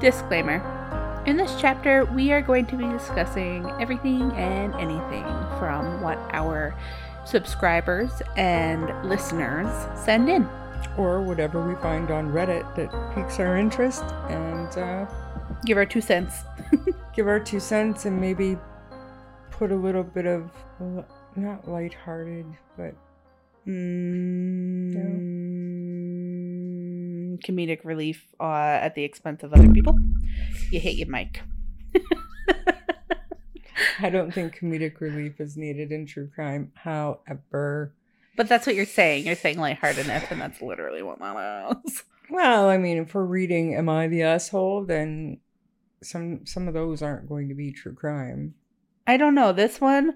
Disclaimer In this chapter, we are going to be discussing everything and anything from what our subscribers and listeners send in. Or whatever we find on Reddit that piques our interest and uh, Give our two cents. give our two cents and maybe put a little bit of, not lighthearted, but Mm, Comedic relief uh, at the expense of other people. You hate your mic. I don't think comedic relief is needed in true crime. However, But that's what you're saying. You're saying lightheartedness, and that's literally what that is. well, I mean, if we're reading "Am I the Asshole," then some some of those aren't going to be true crime. I don't know. This one,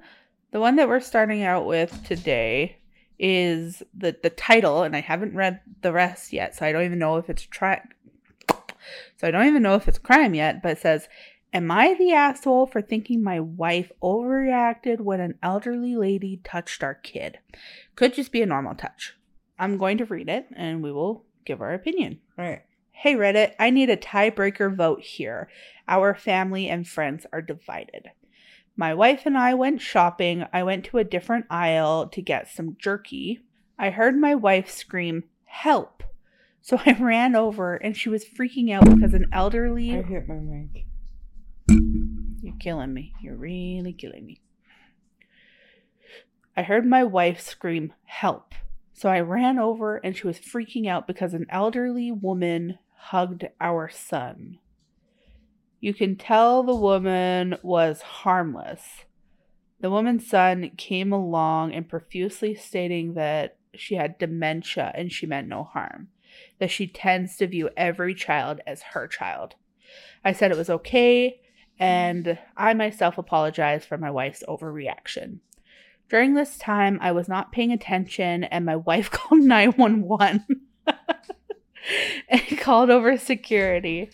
the one that we're starting out with today, is the the title, and I haven't read the rest yet, so I don't even know if it's tri- So I don't even know if it's crime yet, but it says, "Am I the asshole for thinking my wife overreacted when an elderly lady touched our kid? Could just be a normal touch." I'm going to read it, and we will give our opinion. All right. Hey Reddit, I need a tiebreaker vote here. Our family and friends are divided. My wife and I went shopping. I went to a different aisle to get some jerky. I heard my wife scream, Help! So I ran over and she was freaking out because an elderly. I hit my mic. You're killing me. You're really killing me. I heard my wife scream, Help! So I ran over and she was freaking out because an elderly woman hugged our son. You can tell the woman was harmless. The woman's son came along and profusely stating that she had dementia and she meant no harm, that she tends to view every child as her child. I said it was okay, and I myself apologized for my wife's overreaction. During this time, I was not paying attention, and my wife called 911 and called over security.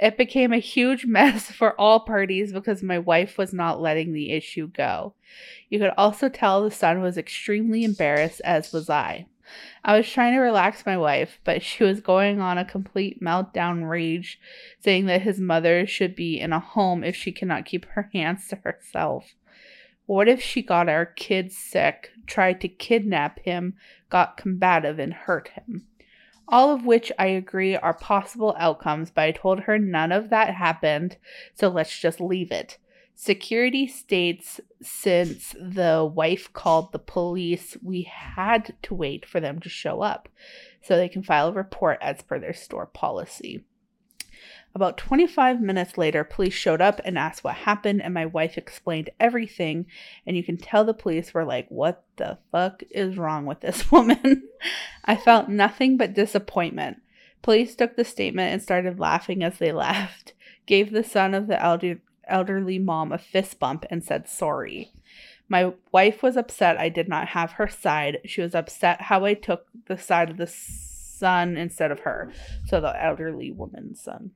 It became a huge mess for all parties because my wife was not letting the issue go. You could also tell the son was extremely embarrassed, as was I. I was trying to relax my wife, but she was going on a complete meltdown rage, saying that his mother should be in a home if she cannot keep her hands to herself. What if she got our kid sick, tried to kidnap him, got combative, and hurt him? All of which I agree are possible outcomes, but I told her none of that happened, so let's just leave it. Security states since the wife called the police, we had to wait for them to show up so they can file a report as per their store policy. About 25 minutes later, police showed up and asked what happened, and my wife explained everything. And you can tell the police were like, What the fuck is wrong with this woman? I felt nothing but disappointment. Police took the statement and started laughing as they left, gave the son of the elder- elderly mom a fist bump, and said sorry. My wife was upset I did not have her side. She was upset how I took the side of the son instead of her, so the elderly woman's son.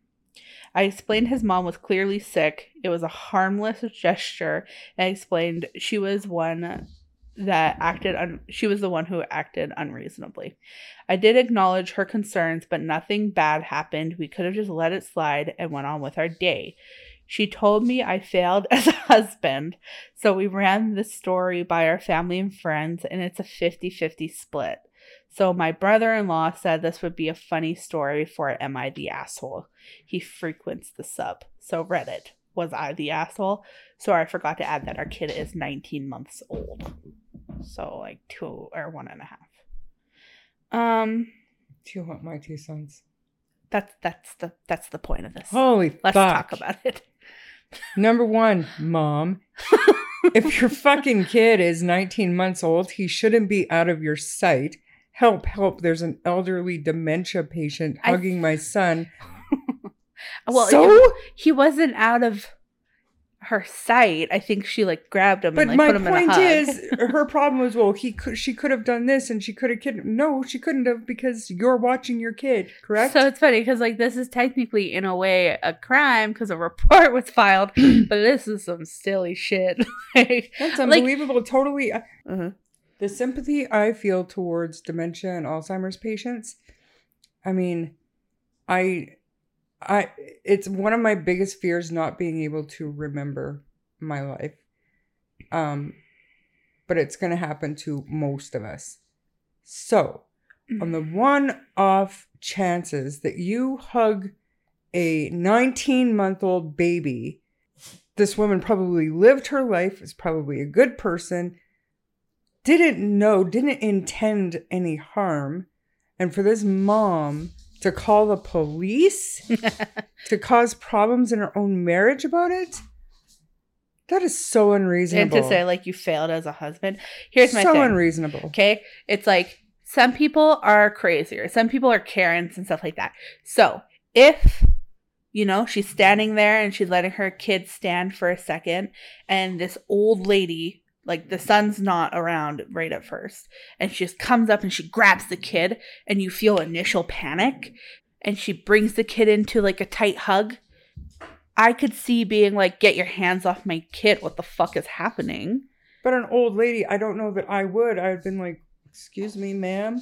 I explained his mom was clearly sick. It was a harmless gesture. And I explained she was one that acted un- she was the one who acted unreasonably. I did acknowledge her concerns, but nothing bad happened. We could have just let it slide and went on with our day. She told me I failed as a husband, so we ran the story by our family and friends, and it's a 50 50 split. So my brother in law said this would be a funny story for Am I the Asshole? He frequents the sub. So Reddit, was I the asshole? Sorry, I forgot to add that our kid is 19 months old. So like two or one and a half. Um Do you want my two cents? that's that's the that's the point of this. Holy Let's fuck. talk about it. Number one, mom. if your fucking kid is 19 months old, he shouldn't be out of your sight. Help, help. There's an elderly dementia patient I- hugging my son. Well, so, it- he wasn't out of her sight. I think she like grabbed him but and like my put him in a point hug. is, her problem was, well, he could, she could have done this and she could have kid. No, she couldn't have because you're watching your kid, correct? So it's funny because like this is technically in a way a crime because a report was filed, but this is some silly shit. Like- That's like- unbelievable. totally. uh, Mhm. The sympathy I feel towards dementia and Alzheimer's patients, I mean, I I it's one of my biggest fears not being able to remember my life. Um but it's going to happen to most of us. So, on the one off chances that you hug a 19 month old baby, this woman probably lived her life, is probably a good person, didn't know, didn't intend any harm. And for this mom to call the police to cause problems in her own marriage about it, that is so unreasonable. and to say like you failed as a husband. Here's my so thing. unreasonable. Okay. It's like some people are crazier. Some people are Karens and stuff like that. So if, you know, she's standing there and she's letting her kid stand for a second, and this old lady, like the son's not around right at first, and she just comes up and she grabs the kid, and you feel initial panic, and she brings the kid into like a tight hug. I could see being like, get your hands off my kid. What the fuck is happening? But an old lady, I don't know that I would. I've been like, excuse me, ma'am.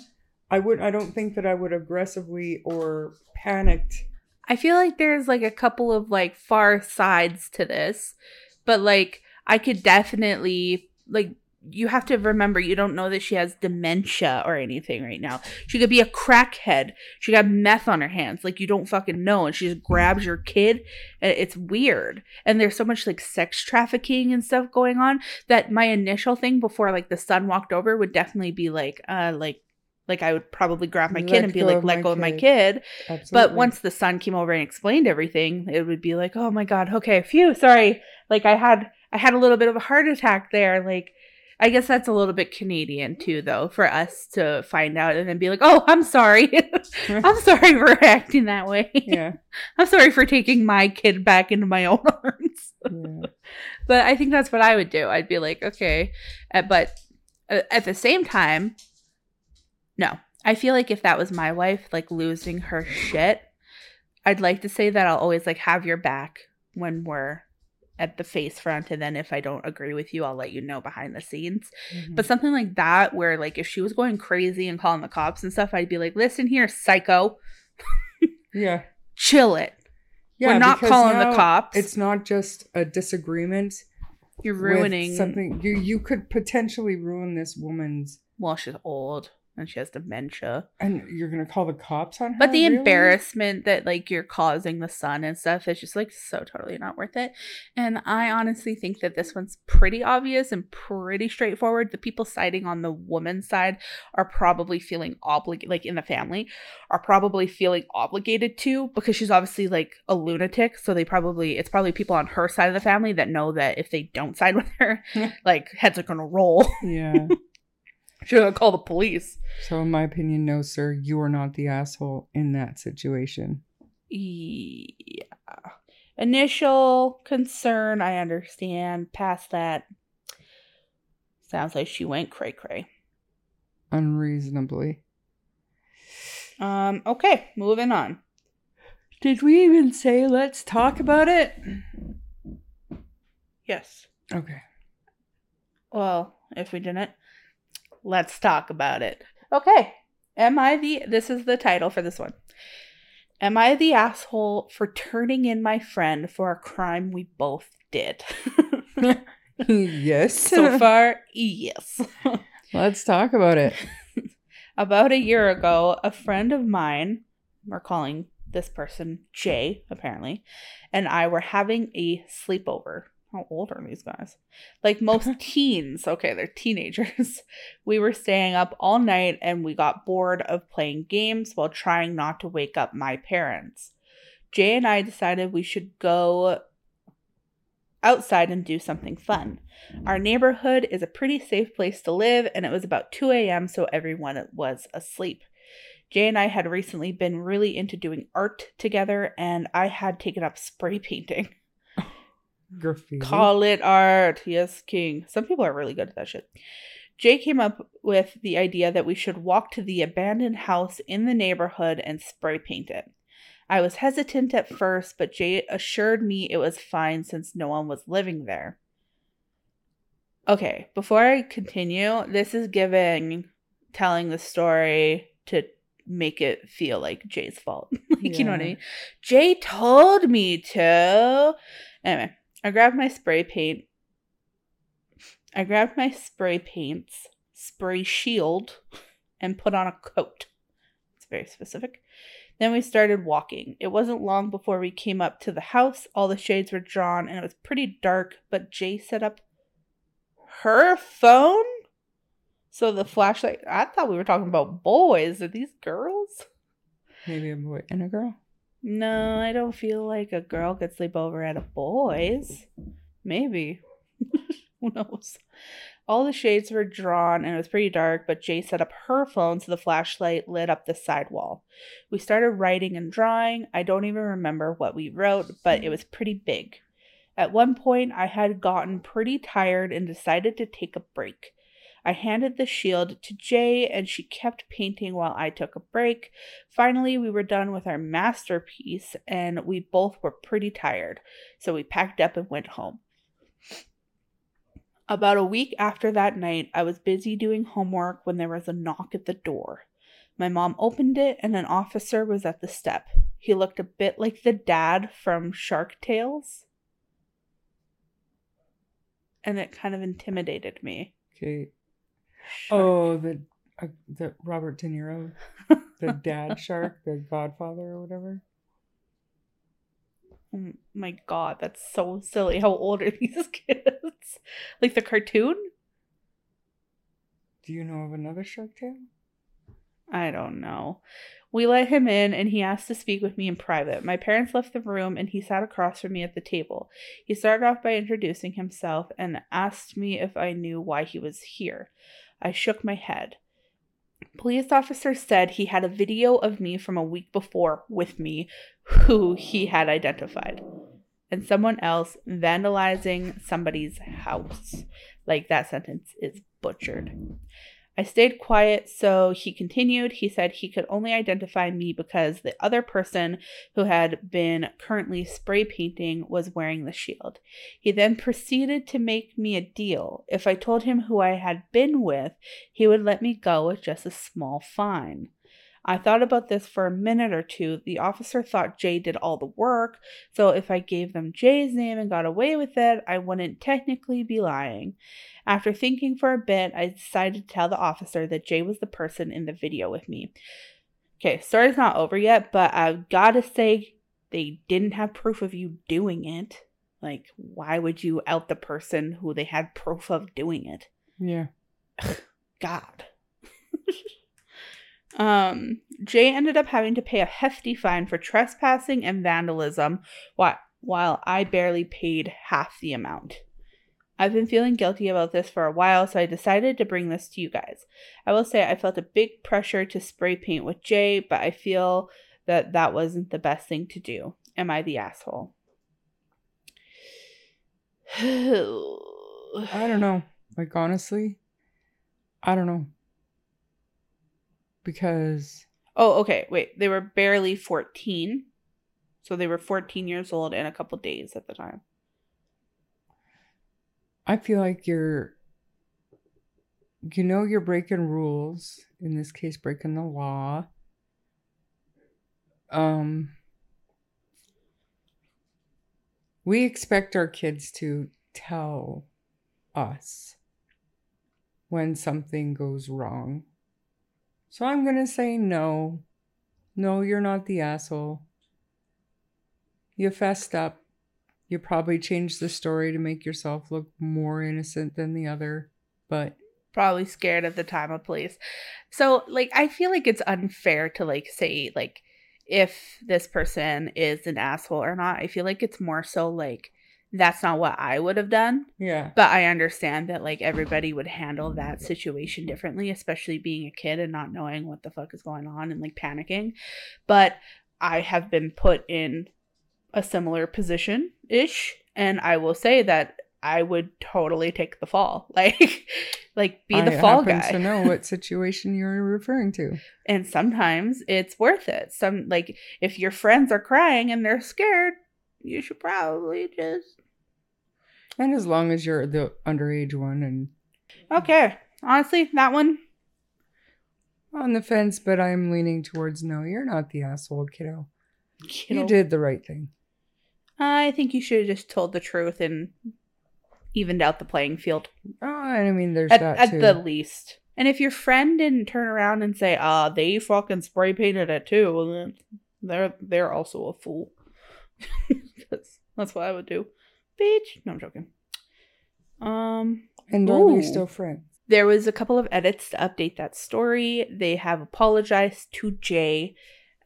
I would I don't think that I would aggressively or panicked. I feel like there's like a couple of like far sides to this, but like I could definitely like you have to remember you don't know that she has dementia or anything right now. She could be a crackhead. She got meth on her hands. Like you don't fucking know and she just grabs your kid. and It's weird. And there's so much like sex trafficking and stuff going on that my initial thing before like the son walked over would definitely be like uh like like I would probably grab my kid Let and be like let go of my kid." kid. Absolutely. But once the son came over and explained everything, it would be like, "Oh my god, okay, phew, sorry. Like I had I had a little bit of a heart attack there." Like I guess that's a little bit Canadian too though for us to find out and then be like, "Oh, I'm sorry. I'm sorry for acting that way. yeah, I'm sorry for taking my kid back into my own arms." yeah. but I think that's what I would do. I'd be like, "Okay." Uh, but uh, at the same time, no. I feel like if that was my wife, like losing her shit, I'd like to say that I'll always like have your back when we're at the face front. And then if I don't agree with you, I'll let you know behind the scenes. Mhm. But something like that, where like if she was going crazy and calling the cops and stuff, I'd be like, listen here, psycho, yeah, chill it. yeah. we're not calling the cops. It's not just a disagreement. You're ruining something. You you could potentially ruin this woman's, Well, she's old and she has dementia. and you're gonna call the cops on her. But the really? embarrassment that like you're causing the son and stuff is just like so totally not worth it. And I honestly think that this one's pretty obvious and pretty straightforward. The people siding on the woman's side are probably feeling obligated, like in the family, are probably feeling obligated to because she's obviously like a lunatic. So they probably it's probably people on her side of the family that know that if they don't side with her, like heads are gonna roll. Yeah. she's gonna call the police. So, in my opinion, no, sir, you are not the asshole in that situation. Yeah. Initial concern, I understand. Past that, sounds like she went cray cray. Unreasonably. Um, okay, moving on. Did we even say let's talk about it? Yes. Okay. Well, if we didn't, let's talk about it. Okay. Am I the this is the title for this one. Am I the asshole for turning in my friend for a crime we both did? yes. so far, yes. let's talk about it. About a year ago, a friend of mine, we're calling this person Jay, apparently, and I were having a sleepover. How old are these guys? Like most teens, okay, they're teenagers. We were staying up all night and we got bored of playing games while trying not to wake up my parents. Jay and I decided we should go outside and do something fun. Our neighborhood is a pretty safe place to live, and it was about 2 a.m., so everyone was asleep. Jay and I had recently been really into doing art together, and I had taken up spray painting. Graffiti. Call it art. Yes, King. Some people are really good at that shit. Jay came up with the idea that we should walk to the abandoned house in the neighborhood and spray paint it. I was hesitant at first, but Jay assured me it was fine since no one was living there. Okay, before I continue, this is giving telling the story to make it feel like Jay's fault. like, you know what I mean? Jay told me to. Anyway, I grabbed my spray paint. I grabbed my spray paints, spray shield, and put on a coat. It's very specific. Then we started walking. It wasn't long before we came up to the house. All the shades were drawn and it was pretty dark, but Jay set up her phone? So the flashlight, I thought we were talking about boys. Are these girls? Maybe a boy and a girl. No, I don't feel like a girl could sleep over at a boy's. Maybe. Who knows? All the shades were drawn and it was pretty dark, but Jay set up her phone so the flashlight lit up the side wall. We started writing and drawing. I don't even remember what we wrote, but it was pretty big. At one point, I had gotten pretty tired and decided to take a break. I handed the shield to Jay and she kept painting while I took a break. Finally, we were done with our masterpiece and we both were pretty tired, so we packed up and went home. About a week after that night, I was busy doing homework when there was a knock at the door. My mom opened it and an officer was at the step. He looked a bit like the dad from Shark Tales. And it kind of intimidated me. Okay. Shark- Oh, the uh, the Robert De Niro, the dad shark, the Godfather or whatever. Oh my god, that's so silly. How old are these kids? Like the cartoon? Do you know of another Shark Tale? I don't know. We let him in and he asked to speak with me in private. My parents left the room and he sat across from me at the table. He started off by introducing himself and asked me if I knew why he was here. I shook my head. Police officer said he had a video of me from a week before with me who he had identified. And someone else vandalizing somebody's house. Like that sentence is butchered. I stayed quiet, so he continued. He said he could only identify me because the other person who had been currently spray painting was wearing the shield. He then proceeded to make me a deal. If I told him who I had been with, he would let me go with just a small fine. I thought about this for a minute or two. The officer thought Jay did all the work, so if I gave them Jay's name and got away with it, I wouldn't technically be lying. After thinking for a bit, I decided to tell the officer that Jay was the person in the video with me. Okay, story's not over yet, but I've got to say they didn't have proof of you doing it. Like, why would you out the person who they had proof of doing it? Yeah. God. um, Jay ended up having to pay a hefty fine for trespassing and vandalism, while, while I barely paid half the amount. I've been feeling guilty about this for a while, so I decided to bring this to you guys. I will say I felt a big pressure to spray paint with Jay, but I feel that that wasn't the best thing to do. Am I the asshole? I don't know. Like honestly, I don't know. Because Oh, okay. Wait. They were barely 14. So they were 14 years old and a couple days at the time. I feel like you're you know you're breaking rules, in this case breaking the law. Um we expect our kids to tell us when something goes wrong. So I'm going to say no. No, you're not the asshole. You fessed up. You probably changed the story to make yourself look more innocent than the other, but Probably scared at the time of police. So, like, I feel like it's unfair to, like, say, like, if this person is an asshole or not. I feel like it's more so, like, that's not what I would have done. yeah. But I understand that, like, everybody would handle that situation differently, especially being a kid and not knowing what the fuck is going on and, like, panicking. But I have been put in a similar position ish. And I will say that I would totally take the fall. Like, like be the I fall guy. to know what situation you're referring to. and sometimes it's worth it. Some like if your friends are crying and they're scared, you should probably just And as long as you're the underage one and Okay. Honestly, that one On the fence, but I'm leaning towards no, you're not the asshole, kiddo. Kiddo. You did the right thing. I think you should have just told the truth and evened out the playing field Oh, and I mean, there's at, that at too. the least. And if your friend didn't turn around and say, "Ah, they fucking spray painted it too," then they're they're also a fool. that's, that's what I would do. Bitch. No, I'm joking. Um, and are Ooh. still friends? there was a couple of edits to update that story. They have apologized to Jay,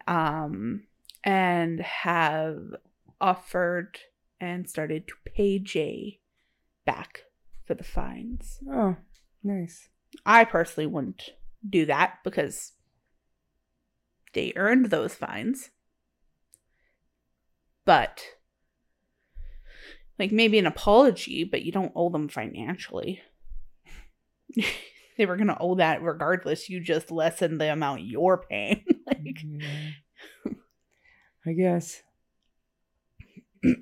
um, and have offered and started to pay Jay back for the fines. Oh, nice. I personally wouldn't do that because they earned those fines. But like maybe an apology, but you don't owe them financially. they were going to owe that regardless. You just lessen the amount you're paying. like Yeah. I guess.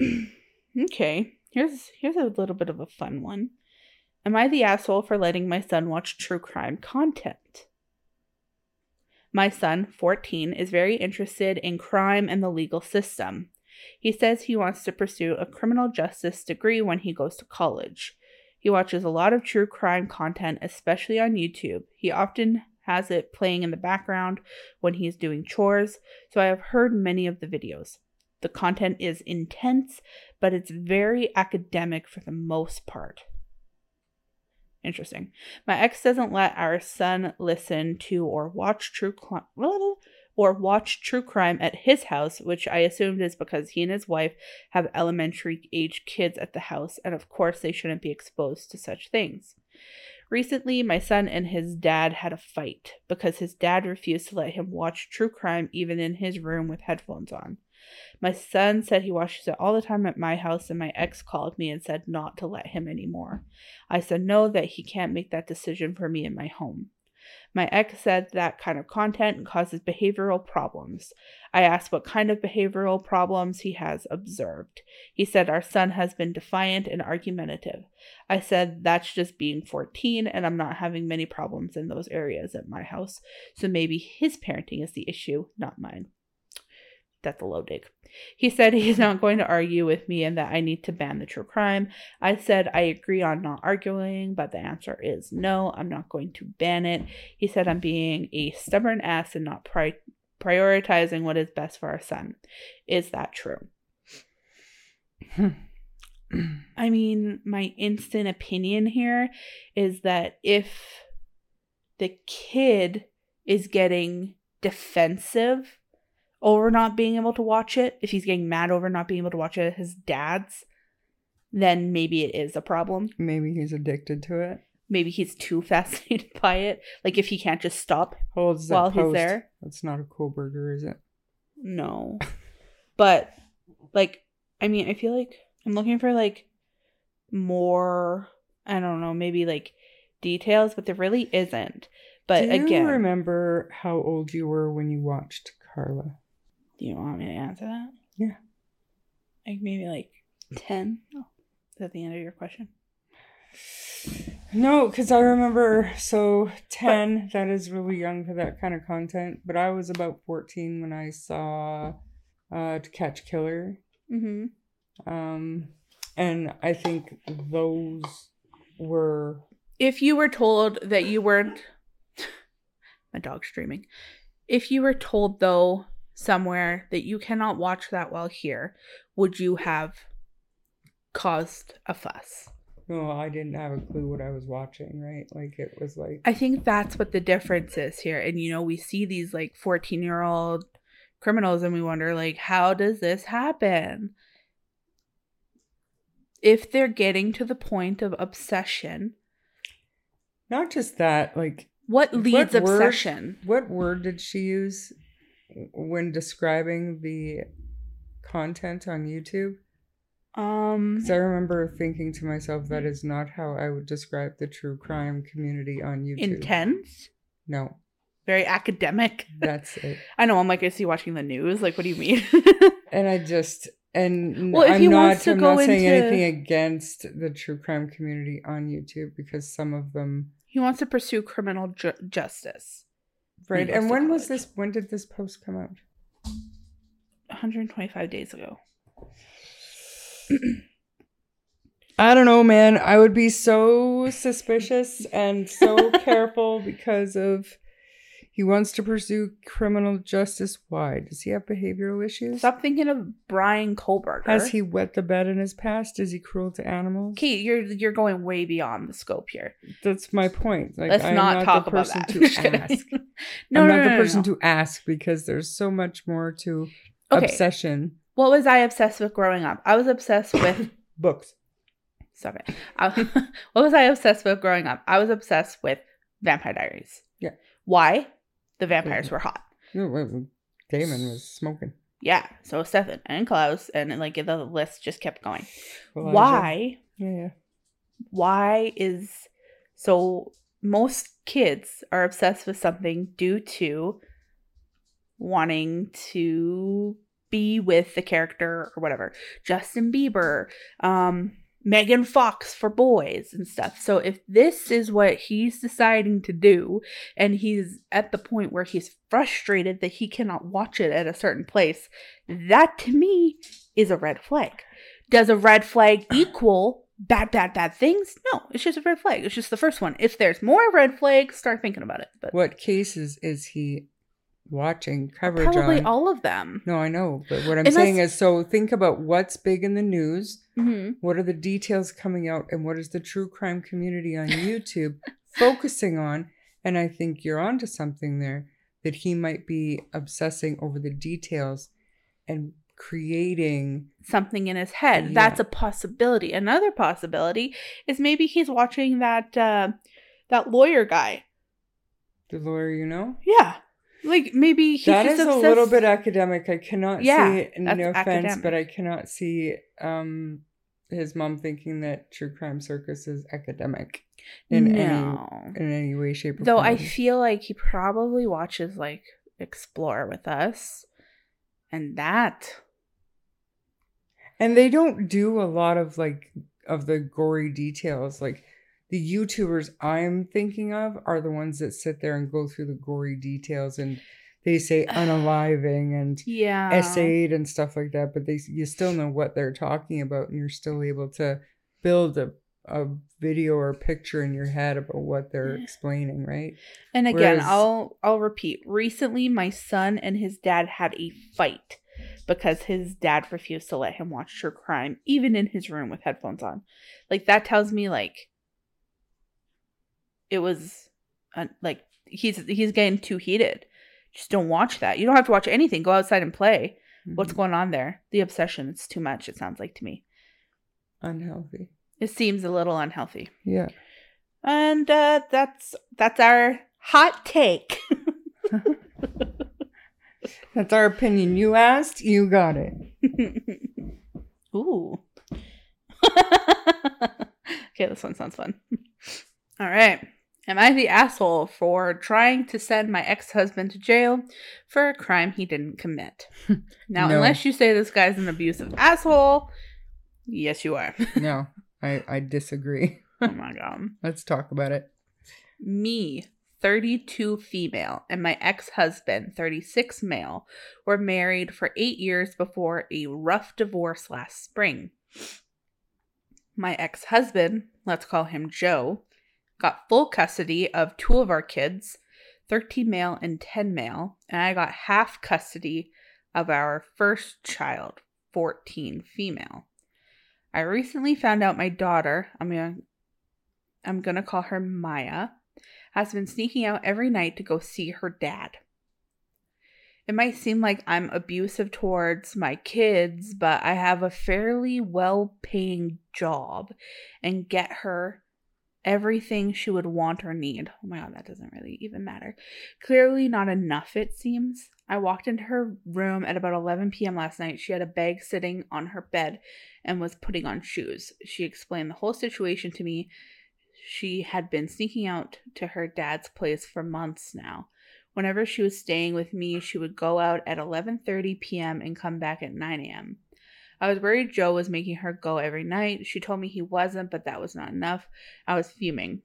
okay, here's here's a little bit of a fun one. Am I the asshole for letting my son watch true crime content? My son, 14, is very interested in crime and the legal system. He says he wants to pursue a criminal justice degree when he goes to college. He watches a lot of true crime content, especially on YouTube. He often has it playing in the background when he's doing chores, so I have heard many of the videos. The content is intense, but it's very academic for the most part. Interesting. My ex doesn't let our son listen to or watch true crime or watch true crime at his house, which I assumed is because he and his wife have elementary age kids at the house, and of course they shouldn't be exposed to such things. Recently, my son and his dad had a fight because his dad refused to let him watch true crime even in his room with headphones on. My son said he watches it all the time at my house, and my ex called me and said not to let him anymore. I said no, that he can't make that decision for me in my home. My ex said that kind of content causes behavioral problems. I asked what kind of behavioral problems he has observed. He said our son has been defiant and argumentative. I said that's just being 14 and I'm not having many problems in those areas at my house, so maybe his parenting is the issue, not mine. That's a low dig. He said he's not going to argue with me and that I need to ban the true crime. I said I agree on not arguing, but the answer is no, I'm not going to ban it. He said I'm being a stubborn ass and not pri- prioritizing what is best for our son. Is that true? Hmm. I mean, my instant opinion here is that if the kid is getting defensive over not being able to watch it, if he's getting mad over not being able to watch it his dad's, then maybe it is a problem. Maybe he's addicted to it. Maybe he's too fascinated by it. Like if he can't just stop Holds while he's there. That's not a cool burger, is it? No. But like I mean, I feel like I'm looking for like more I don't know, maybe like details, but there really isn't. But Do you again, remember how old you were when you watched Karla? Do you want me to answer that? Yeah. Like maybe like 10? Oh, is that the end of your question? No, because I remember so 10, that is really young for that kind of content. But I was about 14 when I saw uh, To Catch Killer. Mm-hmm. Um, and I think those were. If you were told that you weren't my dog's streaming. If you were told though somewhere that you cannot watch that while here, would you have caused a fuss? No, I didn't have a clue what I was watching, right? Like it was like. I think that's what the difference is here. And you know, we see these like 14 year old criminals and we wonder, like, how does this happen? If they're getting to the point of obsession, Not just that, like what leads What word- obsession? What word did she use when describing the content on YouTube? Um, Because I remember thinking to myself, that is not how I would describe the true crime community on YouTube. intense, No, very academic. that's it. I know. I'm like, is he watching the news? Like, what do you mean? And I just and Well, if I'm he not. wants to I'm go not saying into- anything against the true crime community on YouTube because some of them he wants to pursue criminal ju- justice. Right. And when was this? When did this post come out? 125 days ago. I don't know, man. I would be so suspicious and so careful because of he wants to pursue criminal justice. Why? Does he have behavioral issues? Stop thinking of Bryan Kohberger. Has he wet the bed in his past? Is he cruel to animals? Kate, you're you're going way beyond the scope here. That's my point. Like, Let's I'm not, not talk the about person that. to ask. no, I'm no, not no, the person to ask because there's so much more to Okay. obsession. What was I obsessed with growing up? I was obsessed with. Books. Stop it. I, what was I obsessed with growing up? I was obsessed with Vampire Diaries. Yeah. Why? The vampires were hot. No, wait. Damon was smoking. Yeah. So was Stefan and Klaus, and like the list just kept going. Elijah. Why? Yeah, yeah. Why is so? Most kids are obsessed with something due to wanting to be with the character or whatever. Justin Bieber, um, Megan Fox for boys and stuff. So if this is what he's deciding to do, and he's at the point where he's frustrated that he cannot watch it at a certain place, that to me is a red flag. Does a red flag equal bad, bad, bad things? No, it's just a red flag. It's just the first one. If there's more red flags, start thinking about it. But What cases is he watching coverage probably on? all of them. no, I know, but what I'm saying is, so think about what's big in the news. hmm What are the details coming out, and what is the true crime community on YouTube focusing on? And I think you're onto something there that he might be obsessing over the details and creating. something in his head. Yeah. That's a possibility. Another possibility is maybe he's watching that uh, that lawyer guy. The lawyer, you know, Yeah, like maybe he's that is a little bit academic. I cannot Yeah, see No offense, academic. but I cannot see um his mom thinking that True Crime Circus is academic in no. any in any way, shape, or form. Though form. I feel like he probably watches like Explore with us, and that and they don't do a lot of like of the gory details. Like the YouTubers I'm thinking of are the ones that sit there and go through the gory details and they say unaliving and yeah essayed and stuff like that, but they you still know what they're talking about, and you're still able to build a a video or picture in your head about what they're explaining, right? And again, Whereas- I'll I'll repeat. Recently, my son and his dad had a fight because his dad refused to let him watch true crime, even in his room with headphones on. Like that tells me like it was uh, like he's he's getting too heated. Just don't watch that. You don't have to watch anything. Go outside and play. What's Mhm. going on there? The obsession. It's too much. It sounds like to me. unhealthy? It seems a little unhealthy. Yeah. And uh, that's that's our hot take. That's our opinion. You asked, you got it. Ooh. okay, this one sounds fun. All right. Am I the asshole for trying to send my ex husband to jail for a crime he didn't commit? Now, No. unless you say this guy's an abusive asshole, yes, you are. No, I, I disagree. oh my God. Let's talk about it. Me, 32 female, and my ex husband, 36 male, were married for eight years before a rough divorce last spring. My ex husband, let's call him Joe, got full custody of two of our kids, 13 male and 10 male, and I got half custody of our first child, 14 female. I recently found out my daughter, I'm gonna, I'm gonna call her Maya, has been sneaking out every night to go see her dad. It might seem like I'm abusive towards my kids, but I have a fairly well paying job and get her everything she would want or need. Oh my god, that doesn't really even matter. Clearly, not enough, it seems. I walked into her room at about 11 p.m. last night. She had a bag sitting on her bed and was putting on shoes. She explained the whole situation to me. She had been sneaking out to her dad's place for months now. Whenever she was staying with me, she would go out at 11:30 p.m. and come back at 9 a.m. I was worried Joe was making her go every night. She told me he wasn't, but that was not enough. I was fuming.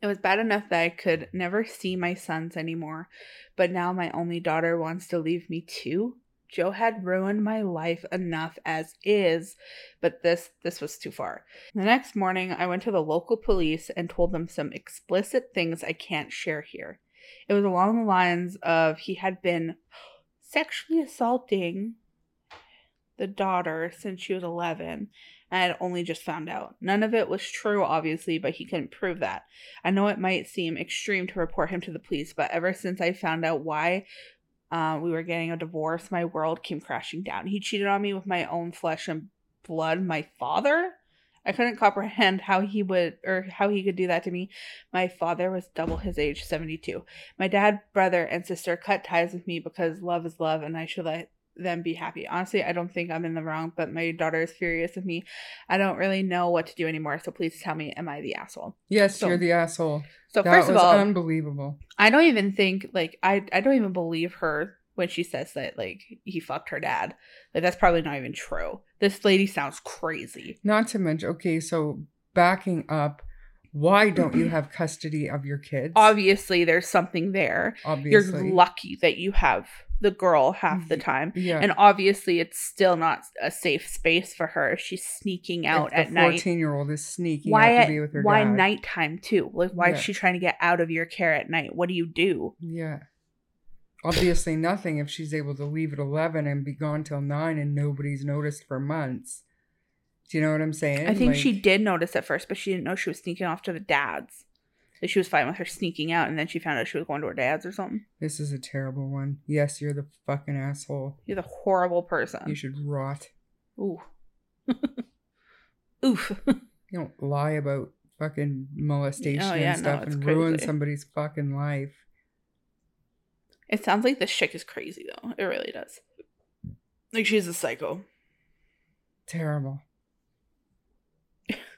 It was bad enough that I could never see my sons anymore, but now my only daughter wants to leave me too. Joe had ruined my life enough as is, but this this was too far. The next morning, I went to the local police and told them some explicit things I can't share here. It was along the lines of he had been sexually assaulting the daughter since she was 11 I had only just found out. None of it was true, obviously, but he couldn't prove that. I know it might seem extreme to report him to the police, but ever since I found out why uh, we were getting a divorce, my world came crashing down. He cheated on me with my own flesh and blood, my father. I couldn't comprehend how he would or how he could do that to me. My father was double his age, 72. My dad, brother, and sister cut ties with me because love is love and I should let them be happy. Honestly, I don't think I'm in the wrong, but my daughter is furious with me. I don't really know what to do anymore, so please tell me, am I the asshole? Yes, So- you're the asshole. So that first of all, unbelievable. I don't even think like I I don't even believe her when she says that like he fucked her dad. Like that's probably not even true. This lady sounds crazy. Not to mention, okay, so backing up, why don't you have custody of your kids? Obviously, there's something there. Obviously. You're lucky that you have the girl half the time. yeah. And obviously, it's still not a safe space for her. She's sneaking out at the night. 14 year old is sneaking why out to be with her why dad. nighttime too? Like why Yeah. is she trying to get out of your care at night? What do you do? Yeah. Obviously, nothing if she's able to leave at 11 and be gone till 9 and nobody's noticed for months. Do you know what I'm saying? I think she did notice at first, but she didn't know she was sneaking off to the dad's. That she was fine with her sneaking out, and then she found out she was going to her dad's or something. This is a terrible one. Yes, you're the fucking asshole. You're the horrible person. You should rot. Ooh. Oof. You don't lie about fucking molestation Oh, yeah, and stuff it's and ruin somebody's fucking life. it sounds like this chick is crazy though. It really does. Like she's a psycho. Terrible.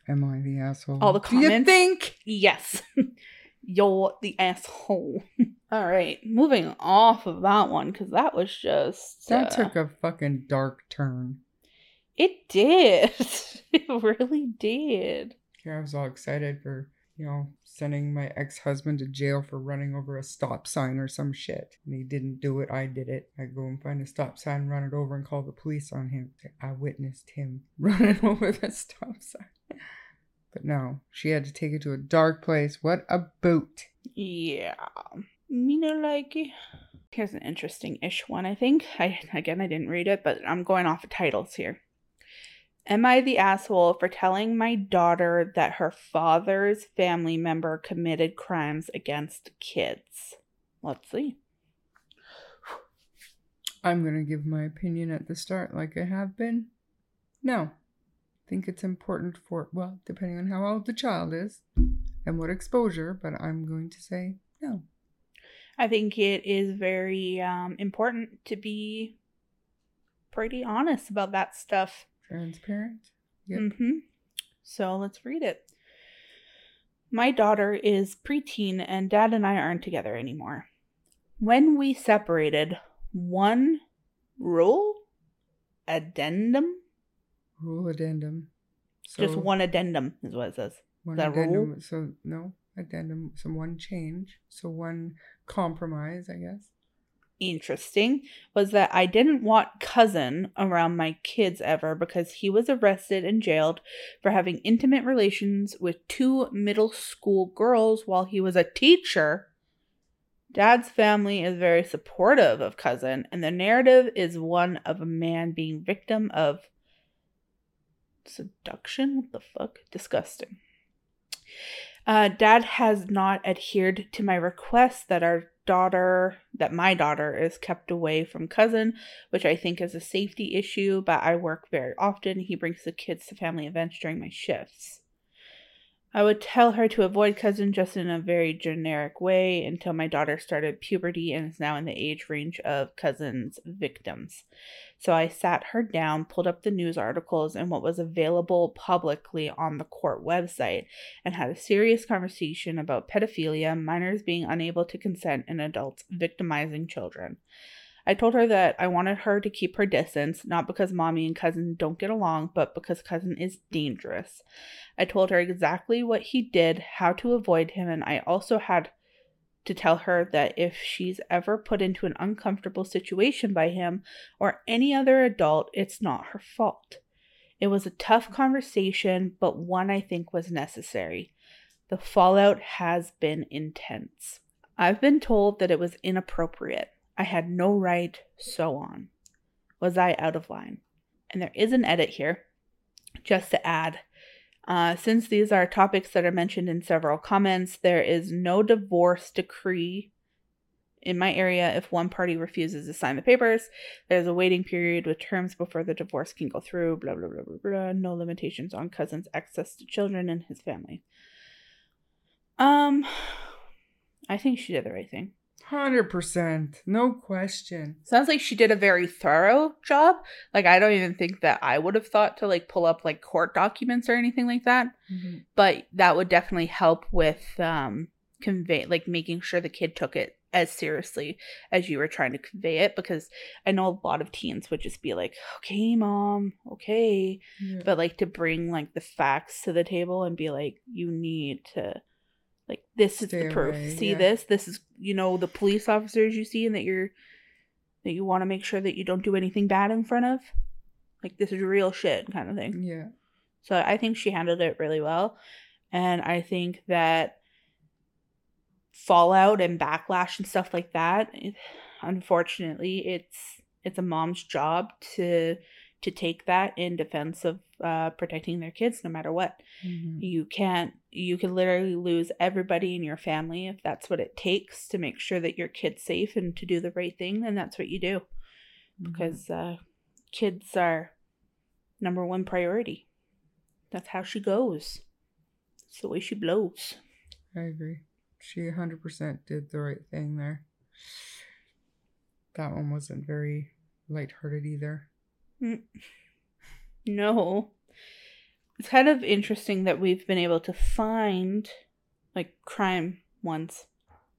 Am I the asshole? All the comments. Do you think? Yes. You're the asshole. All right, moving off of that one because that was just That uh, took a fucking dark turn. It did. it really did. Yeah, I was all excited for, you know, sending my ex husband to jail for running over a stop sign or some shit. And he didn't do it, I did it. I go and find a stop sign, run it over, and call the police on him. I witnessed him running over the stop sign. But no, she had to take it to a dark place. What a boot. Yeah. You know, like here's an interesting ish one, I think. I again I didn't read it, but I'm going off of titles here. Am I the asshole for telling my daughter that her father's family member committed crimes against kids? Let's see. I'm going to give my opinion at the start, like I have been. No. Think it's important for, well, depending on how old the child is and what exposure, but I'm going to say no. I think it is very um, important to be pretty honest about that stuff. Transparent? Yep. Mm-hmm. So let's read it. My daughter is preteen and dad and I aren't together anymore. When we separated, one rule addendum, Rule addendum. just one addendum is what it says. one that rule? So no addendum. So one change. So one compromise, I guess. interesting was that I didn't want cousin around my kids ever because he was arrested and jailed for having intimate relations with two middle school girls while he was a teacher. Dad's family is very supportive of cousin, and the narrative is one of a man being victim of seduction. What the fuck? Disgusting. Uh, Dad has not adhered to my request that our daughter, that my daughter is kept away from cousin, which I think is a safety issue, but I work very often. He brings the kids to family events during my shifts. I would tell her to avoid cousin just in a very generic way until my daughter started puberty and is now in the age range of cousin's victims. So I sat her down, pulled up the news articles and what was available publicly on the court website, and had a serious conversation about pedophilia, minors being unable to consent, and adults victimizing children. I told her that I wanted her to keep her distance, not because mommy and cousin don't get along, but because cousin is dangerous. I told her exactly what he did, how to avoid him, and I also had to tell her that if she's ever put into an uncomfortable situation by him or any other adult, it's not her fault. It was a tough conversation, but one I think was necessary. The fallout has been intense. I've been told that it was inappropriate. I had no right, so on. Was I out of line? And there is an edit here, just to add. Uh, since these are topics that are mentioned in several comments, there is no divorce decree in my area if one party refuses to sign the papers. There's a waiting period with terms before the divorce can go through, blah, blah, blah, blah, blah. No limitations on cousin's access to children and his family. Um, I think she did the right thing. Hundred percent, no question. Sounds like she did a very thorough job. Like I don't even think that I would have thought to like pull up like court documents or anything like that. Mm-hmm. But that would definitely help with um convey like making sure the kid took it as seriously as you were trying to convey it because I know a lot of teens would just be like, "Okay, mom, okay." Yeah. But like to bring like the facts to the table and be like, "You need to like this is Stay the proof. away, see yeah. this? This is, you know, the police officers you see and that you're that you want to make sure that you don't do anything bad in front of. Like this is real shit kind of thing. yeah, So I think she handled it really well. And I think that fallout and backlash and stuff like that, it, unfortunately, it's it's a mom's job to to take that in defense of uh, protecting their kids no matter what. Mhm. You can't you can literally lose everybody in your family if that's what it takes to make sure that your kid's safe and to do the right thing, then that's what you do Mm-hmm. because uh, kids are number one priority. That's how she goes. It's the way she blows. I agree. She hundred percent did the right thing there. That one wasn't very lighthearted either. No. It's kind of interesting that we've been able to find like crime ones.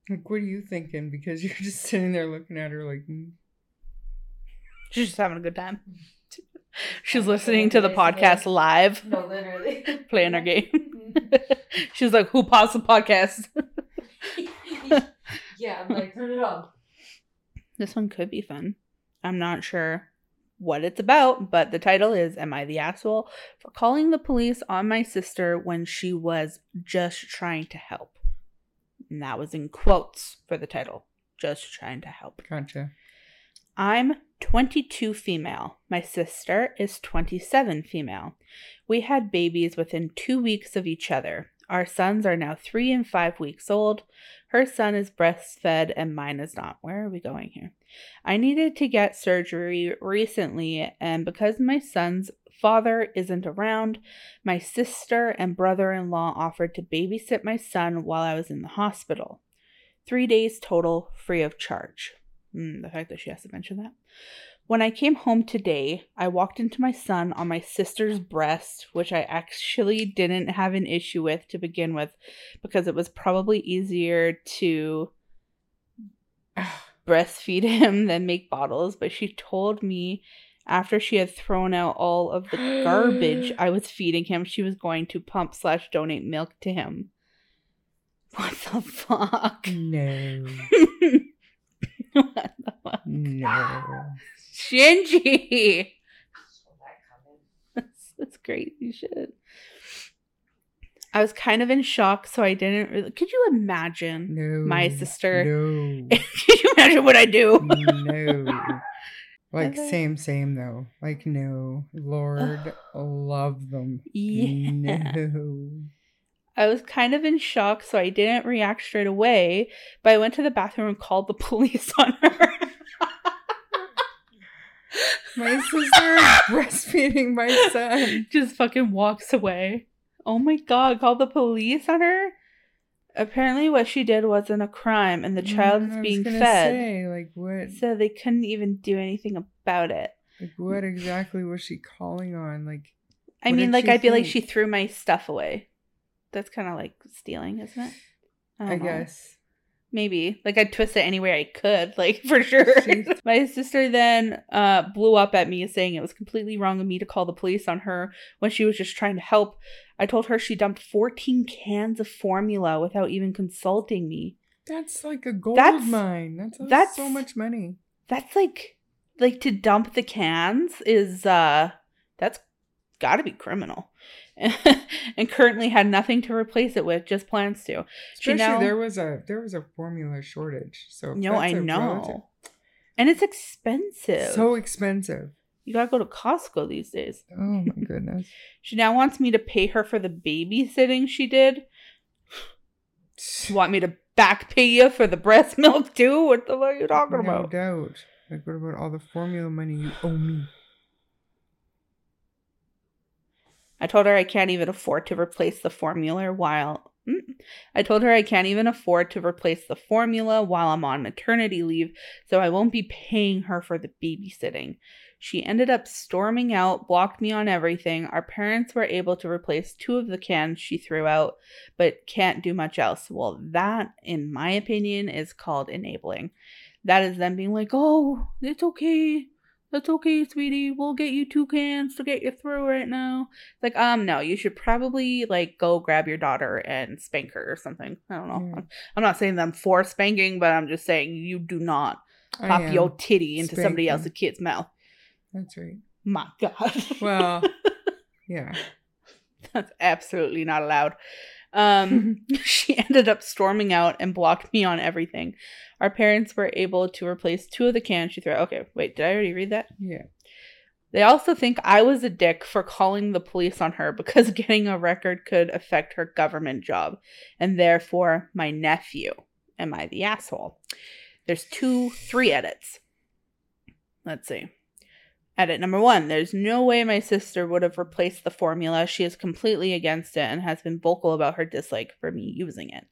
Like, what are you thinking? Because you're just sitting there looking at her like, mm. She's just having a good time. She's listening to the podcast live, No, literally. playing her game. She's like, "Who paused the podcast?" yeah, I'm like, turn it on. This one could be fun. I'm not sure what it's about, but the title is Am I the Asshole for Calling the Police on My Sister When She Was Just Trying to Help? And that was in quotes for the title. Just trying to help. gotcha. I'm 22 female. My sister is 27 female. We had babies within two weeks of each other. Our sons are now three and five weeks old. Her son is breastfed and mine is not. Where are we going here? I needed to get surgery recently, and because my son's father isn't around, my sister and brother in law offered to babysit my son while I was in the hospital. Three days total, free of charge. Mm, the fact that she has to mention that. When I came home today, I walked into my son on my sister's breast, which I actually didn't have an issue with to begin with because it was probably easier to breastfeed him than make bottles. But she told me after she had thrown out all of the garbage I was feeding him, she was going to pump slash donate milk to him. What the fuck? No, what the fuck? no. Shinji! Saw. That's, that's crazy shit. I was kind of in shock, so I didn't really. Could you imagine? No. My sister. No. Could you imagine what I do? no. Like Okay. same, same though. Like no. Lord love them. Yeah. No. I was kind of in shock, so I didn't react straight away. But I went to the bathroom and called the police on her. My sister is breastfeeding my son. Just fucking walks away. Oh my god, call the police on her? Apparently, what she did wasn't a crime, and the child Mm, is being fed. Say, like what? So they couldn't even do anything about it. Like what exactly was she calling on? Like I mean, like I feel like she threw my stuff away. That's kind of like stealing, isn't it? I, know. guess. Maybe. Like I'd twist it any way I could, like for sure. My sister then uh blew up at me saying it was completely wrong of me to call the police on her when she was just trying to help. I told her she dumped 14 cans of formula without even consulting me. That's like a gold That's- mine. That's, that's- so much money. That's like like to dump the cans is uh that's got to be criminal. and currently had nothing to replace it with, just plans to. Especially now- there was a there was a formula shortage. So No, I know. relative- And it's expensive. so expensive. you gotta go to Costco these days. Oh my goodness. She now wants me to pay her for the babysitting she did. You want me to back pay you for the breast milk too? What the fuck are you talking no about? No doubt. Like what about all the formula money you owe me? I told her I can't even afford to replace the formula while Mm. I told her I can't even afford to replace the formula while I'm on maternity leave, so I won't be paying her for the babysitting. She ended up storming out, blocked me on everything. Our parents were able to replace two of the cans she threw out, but can't do much else. Well, that, in my opinion, is called enabling. That is them being like, oh, it's okay. That's okay, sweetie. We'll get you two cans to get you through right now. It's like, um, no, you should probably like go grab your daughter and spank her or something. I don't know. Yeah. I'm, I'm not saying that I'm for spanking, but I'm just saying you do not pop your titty into somebody else's kid's mouth. That's right. My God. Well, yeah. That's absolutely not allowed. Um, she ended up storming out and blocked me on everything. Our parents were able to replace two of the cans she threw. out. Okay, wait, did I already read that? Yeah. They also think I was a dick for calling the police on her because getting a record could affect her government job, and therefore my nephew. Am I the asshole? There's two, three edits. Let's see. Edit number one There's no way my sister would have replaced the formula. She is completely against it and has been vocal about her dislike for me using it.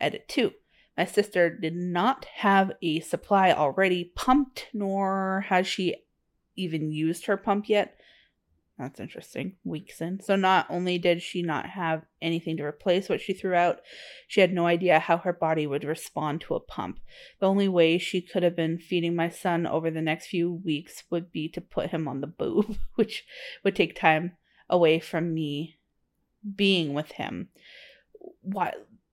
Edit two My sister did not have a supply already pumped, nor has she even used her pump yet. That's interesting. Weeks in. So not only did she not have anything to replace what she threw out, she had no idea how her body would respond to a pump. The only way she could have been feeding my son over the next few weeks would be to put him on the boob, which would take time away from me being with him. Why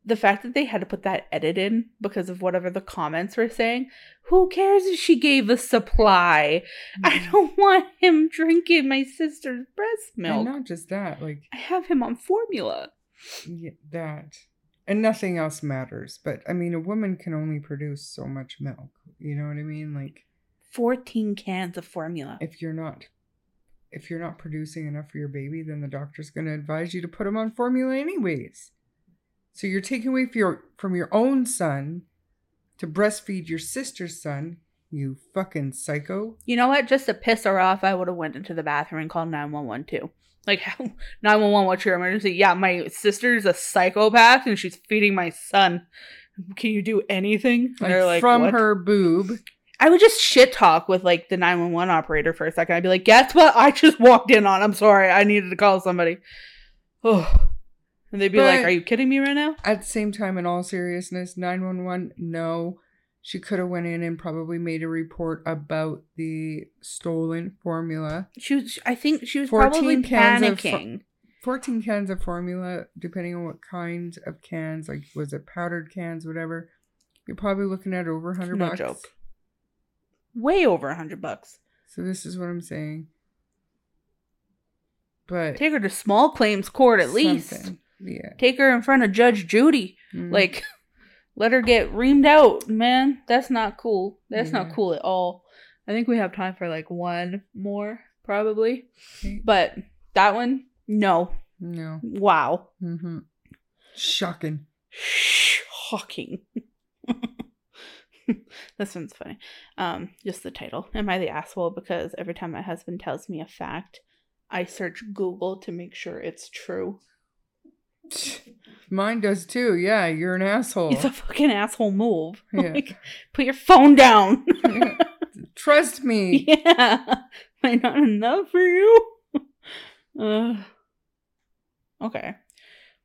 the fact that they had to put that edit in because of whatever the comments were saying, who cares if she gave a supply? I mm. don't want him drinking my sister's breast milk. And not just that, like I have him on formula. yeah, that. And nothing else matters. But I mean, a woman can only produce so much milk. You know what I mean? Like 14 cans of formula. if you're not if you're not producing enough for your baby, then the doctor's going to advise you to put him on formula anyways. So you're taking away from your, from your own son to breastfeed your sister's son. You fucking psycho. You know what? Just to piss her off, I would have went into the bathroom and called 911 too. Like, 911, what's your emergency? Yeah, my sister's a psychopath and she's feeding my son. Can you do anything? Like, like, from "What?" her boob. I would just shit talk with like the 911 operator for a second. I'd be like, guess what? I just walked in on. I'm sorry. I needed to call somebody. Oh. And they'd be like, are you kidding me right now? At the same time, in all seriousness, 911, no. She could have went in and probably made a report about the stolen formula. She was, I think she was 14 probably cans of panicking. 14 cans of formula, depending on what kind of cans, like was it powdered cans, whatever. You're probably looking at over 100 No bucks. joke. Way over a hundred bucks. So this is what I'm saying. But Take her to small claims court at least. Yeah. Take her in front of Judge Judy. Mm. Like, let her get reamed out, man. That's not cool. That's not cool at all. I think we have time for like one more, probably. But that one, no. no. Wow. hmm Shocking. Shocking. this one's funny. Um, just the title. Am I the asshole? Because every time my husband tells me a fact, I search Google to make sure it's true. Mine does too. Yeah, you're an asshole. It's a fucking asshole move. Yeah. Like, put your phone down. Yeah. Trust me. yeah. Am I not enough for you? uh, okay.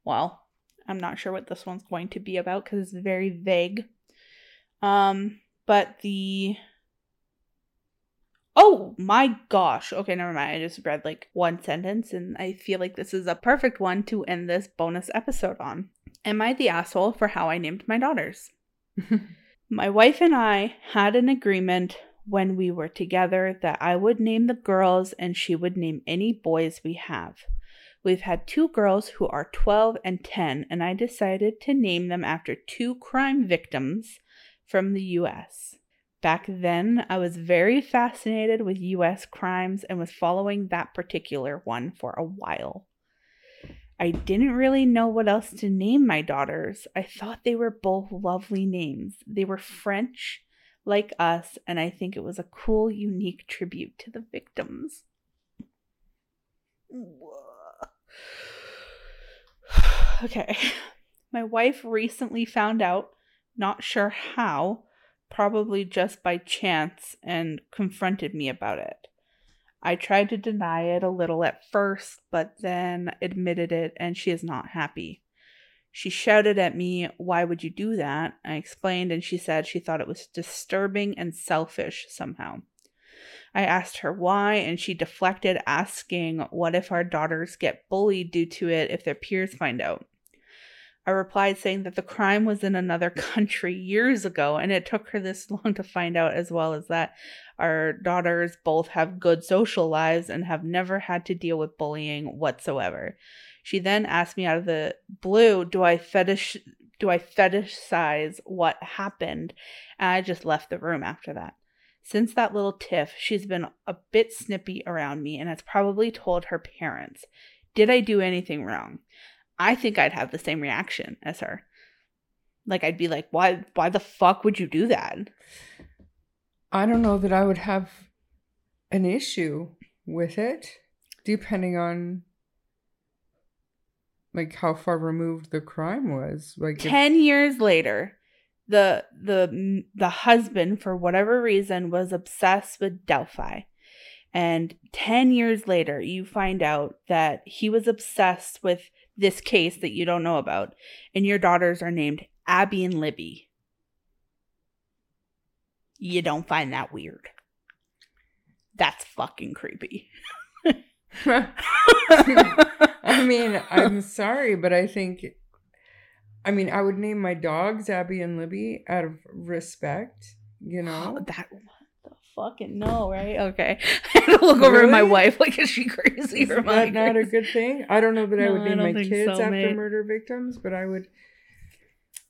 Well, I'm not sure what this one's going to be about because it's very vague. Um, but the Oh my gosh. Okay, never mind. I just read like one sentence and I feel like this is a perfect one to end this bonus episode on. Am I the asshole for how I named my daughters? My wife and I had an agreement when we were together that I would name the girls and she would name any boys we have. We've had two girls who are 12 and 10, and I decided to name them after two crime victims from the US. Back then, I was very fascinated with US crimes and was following that particular one for a while. I didn't really know what else to name my daughters. I thought they were both lovely names. They were French, like us, and I think it was a cool, unique tribute to the victims. okay. My wife recently found out, not sure how, probably just by chance, and confronted me about it. I tried to deny it a little at first, but then admitted it, and she is not happy. She shouted at me, Why would you do that? I explained, and she said she thought it was disturbing and selfish somehow. I asked her why, and she deflected, asking, What if our daughters get bullied due to it if their peers find out? I replied saying that the crime was in another country years ago, and it took her this long to find out, as well as that our daughters both have good social lives and have never had to deal with bullying whatsoever. She then asked me out of the blue, "Do I fetish do I fetishize what happened?" And I just left the room after that. Since that little tiff, she's been a bit snippy around me and has probably told her parents. Did I do anything wrong? I think I'd have the same reaction as her. Like I'd be like, "Why why the fuck would you do that?" I don't know that I would have an issue with it, depending on like how far removed the crime was. Like if- 10 years later the the the husband for whatever reason was obsessed with delphi and 10 years later you find out that he was obsessed with this case that you don't know about and your daughters are named abby and libby. You don't find that weird. That's fucking creepy. I mean, I'm sorry, but I think, I mean, I would name my dogs Abby and Libby out of respect, you know? that fucking no, right? Okay. I had to look over at my wife like is she crazy Is or that not a good thing? I don't know that I would name my kids so, after mate. murder victims, but I would.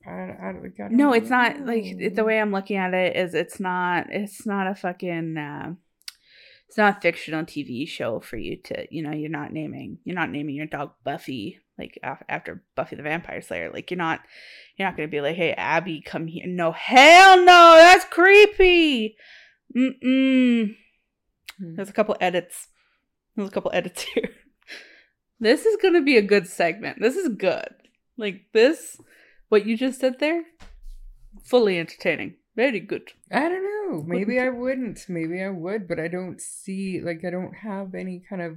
I, I, I No, it's not like it- the way I'm looking at it is it's not it's not a fucking uh, it's not a fictional TV show for you to you know you're not naming you're not naming your dog Buffy like af- after Buffy the Vampire Slayer like you're not you're not gonna be like hey Abby come here no hell no that's creepy mm mm Hmm. there's a couple edits. There's a couple edits here. This is gonna be a good segment. This is good. Like this what you just said there fully entertaining. Very good. I don't know. Maybe I wouldn't. Maybe I would, but I don't see like I don't have any kind of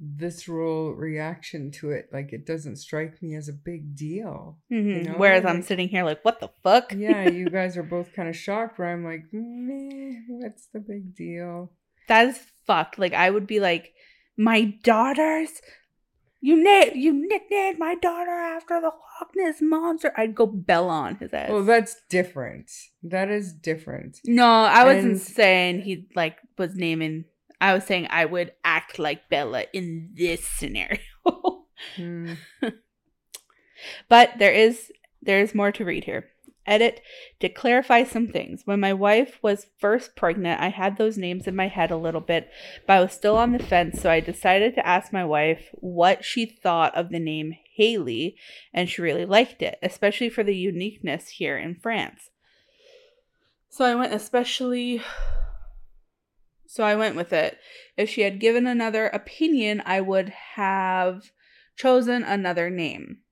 visceral reaction to it. Like it doesn't strike me as a big deal. Mhm. know, whereas i'm like- sitting here like what the fuck Yeah, you guys are both kind of shocked. Where I'm like, meh, what's the big deal? that is fucked like i would be like my daughters you na- you nicknamed my daughter after the Loch Ness monster. I'd go Bella on his ass. Well, that's different. That is different. No, I wasn't And- saying he like was naming. I was saying I would act like Bella in this scenario. Hmm. but there is there is more to read here. Edit to clarify some things. When my wife was first pregnant, I had those names in my head a little bit, but I was still on the fence, so I decided to ask my wife what she thought of the name Haley, and she really liked it, especially for the uniqueness here in France. So I went especially so I went with it. If she had given another opinion, I would have chosen another name.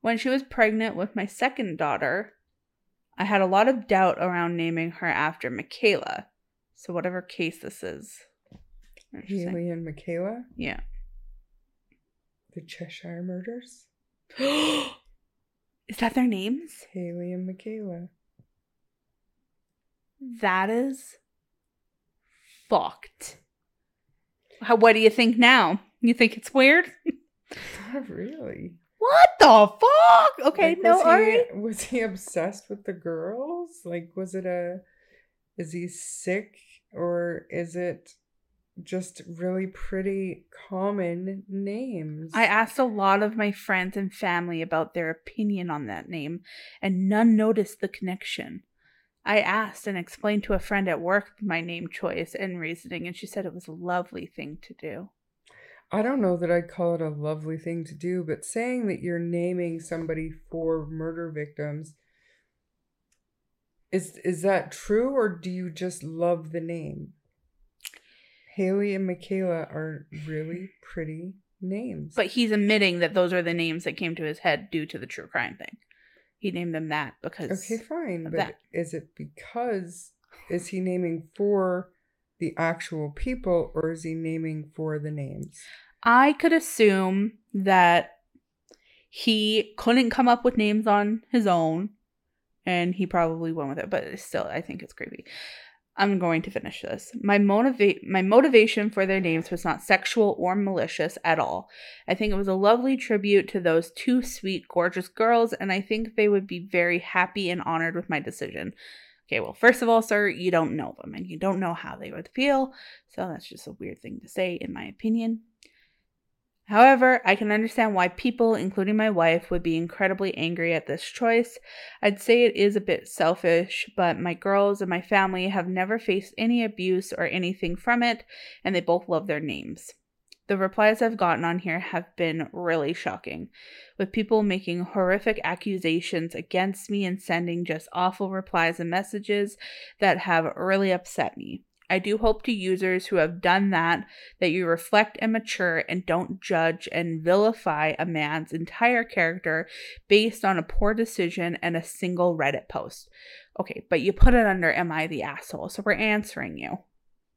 When she was pregnant with my second daughter, I had a lot of doubt around naming her after Michaela. So whatever case this is. Haley and Michaela, Yeah. the Cheshire murders. is that their names? Haley and Michaela. That is fucked. How, what do you think now? You think it's weird? Not really. What the fuck? Okay, Like, no, he, all right. Was he obsessed with the girls? Like, was it a? Is he sick or is it just really pretty common names? I asked a lot of my friends and family about their opinion on that name, and none noticed the connection. I asked and explained to a friend at work my name choice and reasoning, and she said it was a lovely thing to do. I don't know that I'd call it a lovely thing to do, but saying that you're naming somebody for murder victims is is that true or do you just love the name? Haley and Michaela are really pretty names. But he's admitting that those are the names that came to his head due to the true crime thing. He named them that because okay, fine, but that. is it because is he naming for the actual people or is he naming for the names? I could assume that he couldn't come up with names on his own and he probably went with it, but still I think it's creepy. I'm going to finish this. My motivate my motivation for their names was not sexual or malicious at all. I think it was a lovely tribute to those two sweet, gorgeous girls, and I think they would be very happy and honored with my decision. Okay, well, first of all, sir, you don't know them and you don't know how they would feel, so that's just a weird thing to say, in my opinion. However, I can understand why people, including my wife, would be incredibly angry at this choice. I'd say it is a bit selfish, but my girls and my family have never faced any abuse or anything from it, and they both love their names. The replies I've gotten on here have been really shocking, with people making horrific accusations against me and sending just awful replies and messages that have really upset me. I do hope to users who have done that that you reflect and mature and don't judge and vilify a man's entire character based on a poor decision and a single Reddit post. Okay, but you put it under am I the asshole? So we're answering you.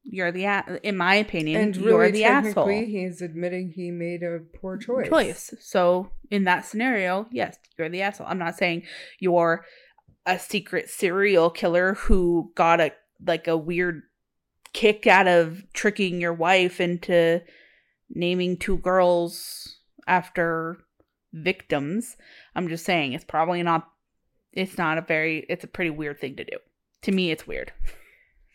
You're the a- in my opinion, And you're really the asshole. he's admitting he made a poor choice. choice. So in that scenario, yes, you're the asshole. I'm not saying you're a secret serial killer who got a like a weird kick out of tricking your wife into naming two girls after victims. I'm just saying it's probably not it's not a very it's a pretty weird thing to do. To me it's weird.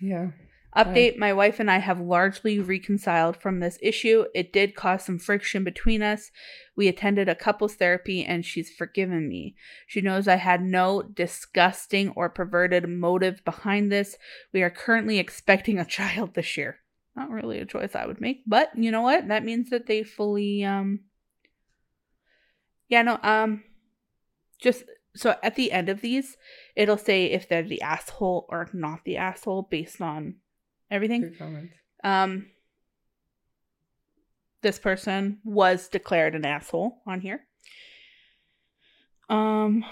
Yeah. Update My wife and I have largely reconciled from this issue. It did cause some friction between us. We attended a couples therapy and she's forgiven me. She knows I had no disgusting or perverted motive behind this. We are currently expecting a child this year. Not really a choice I would make, but you know what? That means that they fully um Yeah, no, um just so at the end of these, it'll say if they're the asshole or not the asshole based on everything. Good comment. Um, this person was declared an asshole on here. Um.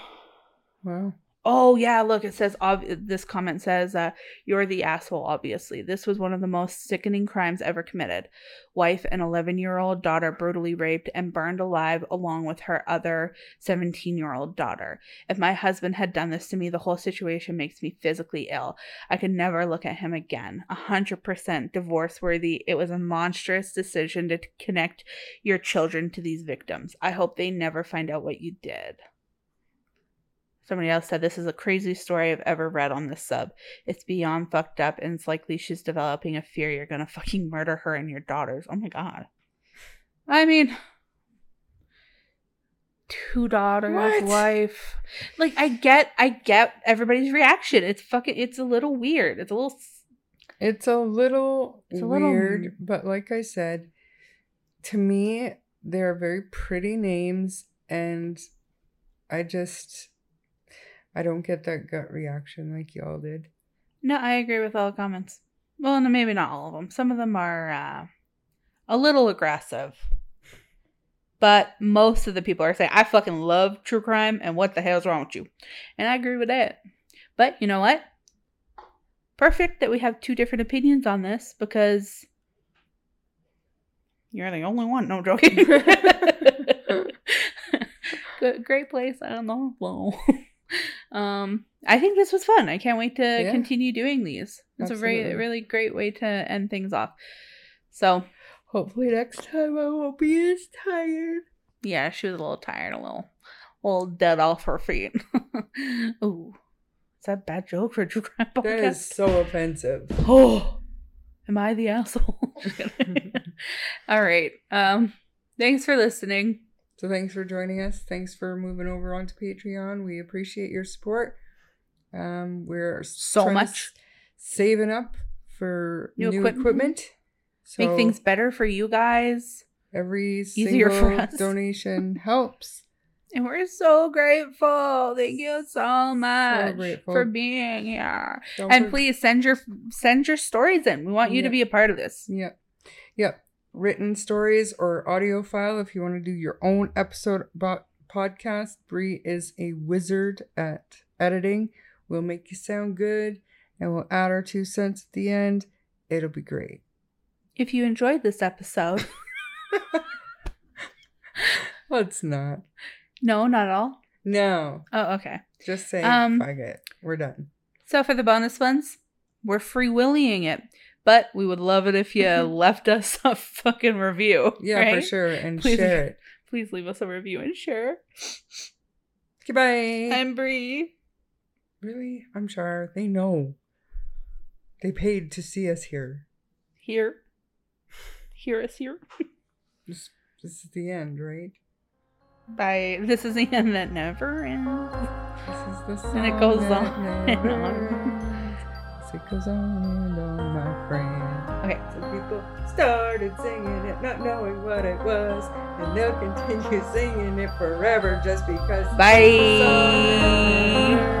Wow. Oh yeah, look. It says. Ob- this comment says, uh, "You're the asshole." Obviously, this was one of the most sickening crimes ever committed. Wife and 11-year-old daughter brutally raped and burned alive, along with her other 17-year-old daughter. If my husband had done this to me, the whole situation makes me physically ill. I could never look at him again. A hundred percent divorce worthy. It was a monstrous decision to connect your children to these victims. I hope they never find out what you did. Somebody else said this is a crazy story I've ever read on this sub. It's beyond fucked up, and it's likely she's developing a fear you're gonna fucking murder her and your daughters. Oh my god. I mean, two daughters, What? wife. Like I get, I get everybody's reaction. It's fucking, it's a little weird. It's a little. It's a little It's a little- weird, but like I said, to me, they're very pretty names, and I just I don't get that gut reaction like y'all did. No, I agree with all the comments. Well, no, maybe not all of them. Some of them are uh, a little aggressive. But most of the people are saying, I fucking love true crime and what the hell's wrong with you? And I agree with that. But you know what? Perfect that we have two different opinions on this because you're the only one. No I'm joking. Good, great place. I don't know. Um, I think this was fun. I can't wait to Yeah. continue doing these. It's a very, really great way to end things off. So, Hopefully next time I won't be as tired. yeah, she was a little tired, a little, a little dead off her feet. Ooh, is that a bad joke for crime podcast? is so offensive. Oh, am I the asshole? All right. Um, thanks for listening. So thanks for joining us. Thanks for moving over onto Patreon. We appreciate your support. Um, we're So much. saving up for New new, equipment. equipment. Make things better for you guys. every easier single for us. donation helps. And we're so grateful. Thank you so much grateful. for being here. Don't And please send your send your stories in. We want you to be a part of this. Yep. Yep. Written stories or audio file if you want to do your own episode about podcast. Bree is a wizard at editing. We'll make you sound good and we'll add our two cents at the end. It'll be great. If you enjoyed this episode, Let's not. no, not at all. No. Oh, okay. Just say Um, fuck it. We're done. So for the bonus ones, we're free willing it, but we would love it if you mm-hmm. left us a fucking review. Yeah, for sure. And Please. share it. Please leave us a review and share. Goodbye. I'm Bree. really? I'm sure. They know. They paid to see us here. Here. Hear us here. This, this is the end, right? Bye. This is the end that never ends. This is the And it song goes on and never on. ends. It goes on and on, friend. Okay. Some people started singing it, not knowing what it was, and they'll continue singing it forever just because. Bye.